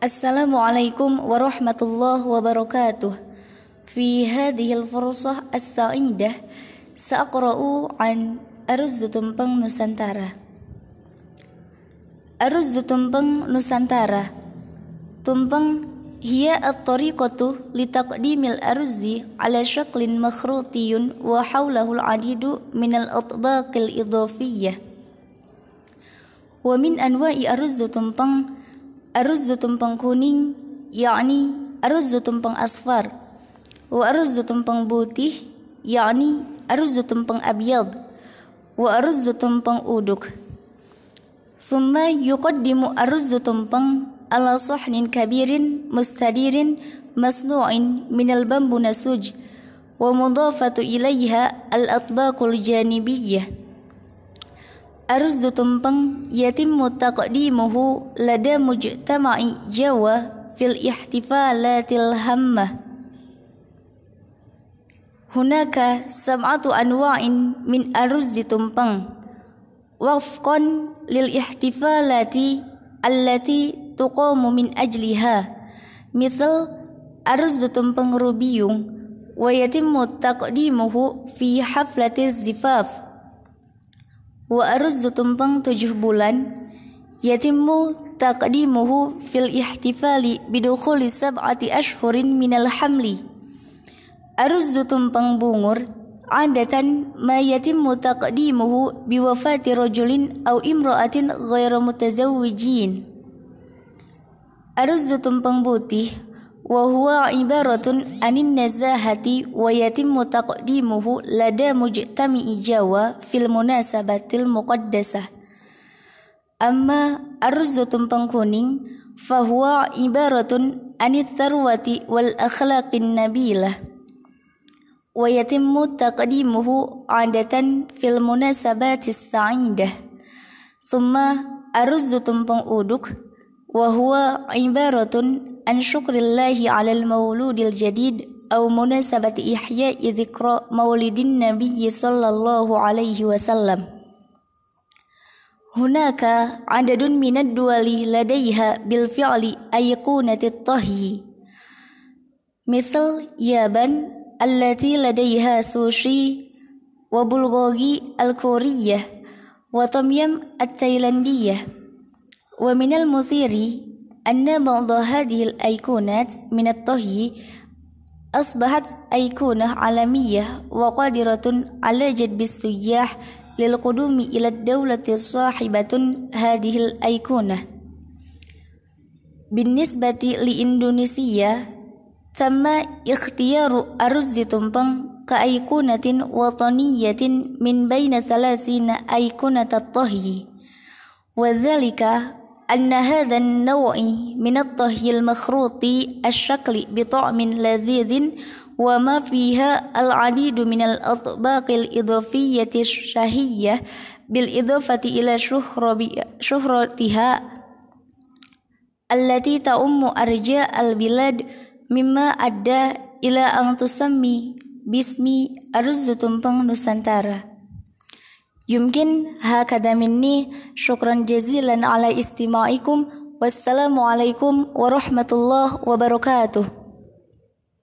السلام عليكم ورحمة الله وبركاته في هذه الفرصة السعيدة سأقرأ عن أرز تمبang Nusantara. أرز تمبang Nusantara تمبang هي الطريقة لتقديم الأرز على شكل مخروطي وحوله العديد من الأطباق الإضافية ومن أنواع أرز تمبang aruzzu tumpeng kuning yakni aruzzu tumpeng asfar. Wa aruzzu tumpeng putih yakni aruzzu tumpeng abyad. Wa aruzzu tumpeng uduk. Summa yuqaddimu aruzzu tumpeng ala suhnin kabirin mustadirin masnu'in minal bambu nasuj. Wa mudafatu ilaiha al-atbaqul janibiyyah arusdu tumpeng yatimmu taqdimuhu lada mujtama'i Jawa fil ihtifalatil hammah. Hunaka sam'atu anwa'in min arus ditumpeng. Wafqan lil ihtifalati allati tuqamu min ajliha. Misal arus dutumpeng rubiyung wa yatimmu taqdimuhu fi haflatiz zifaf wa aruzdu tumpeng tujuh bulan yatimmu taqdimuhu fil ihtifali bidukhuli sab'ati ashhurin minal hamli. Aruzdu tumpeng bungur andatan, ma yatimu taqdimuhu biwafati rajulin au imra'atin ghairu mutazawwijin. Aruzdu tumpeng butih وهو عبارة عن النزاهة ويتم تقديمه لدى مجتمع جاوا في المناسبة المقدسة أما أرز تمبang kuning فهو عبارة عن الثروة والأخلاق النبيلة ويتم تقديمه عادة في المناسبات السعيدة ثم أرز تمبang uduk وهو عبارة عن شكر الله على المولود الجديد أو مناسبة إحياء ذكرى مولد النبي صلى الله عليه وسلم. هناك عدد من الدول لديها بالفعل أيقونة الطهي مثل يابان التي لديها سوشي وبلغوغي الكورية وطميم التايلاندية. ومن المثير أن بعض هذه الأيقونات من الطهي أصبحت أيقونة عالمية وقادرة على جذب السياح للقدوم إلى الدولة الصاحبة هذه الأيقونة. بالنسبة لإندونيسيا تم اختيار أرز تمبang كأيقونة وطنية من بين ثلاثين أيقونة الطهي وذلك أن هذا النوع من الطهي المخروط الشكل بطعم لذيذ وما فيها العديد من الأطباق الإضافية الشهية بالإضافة إلى شهرتها التي تؤم أرجاء البلاد مما أدى إلى أن تسمي باسم أرز تمبang Nusantara. يمكن هكذا مني شكرا جزيلا على استماعكم والسلام عليكم ورحمة الله وبركاته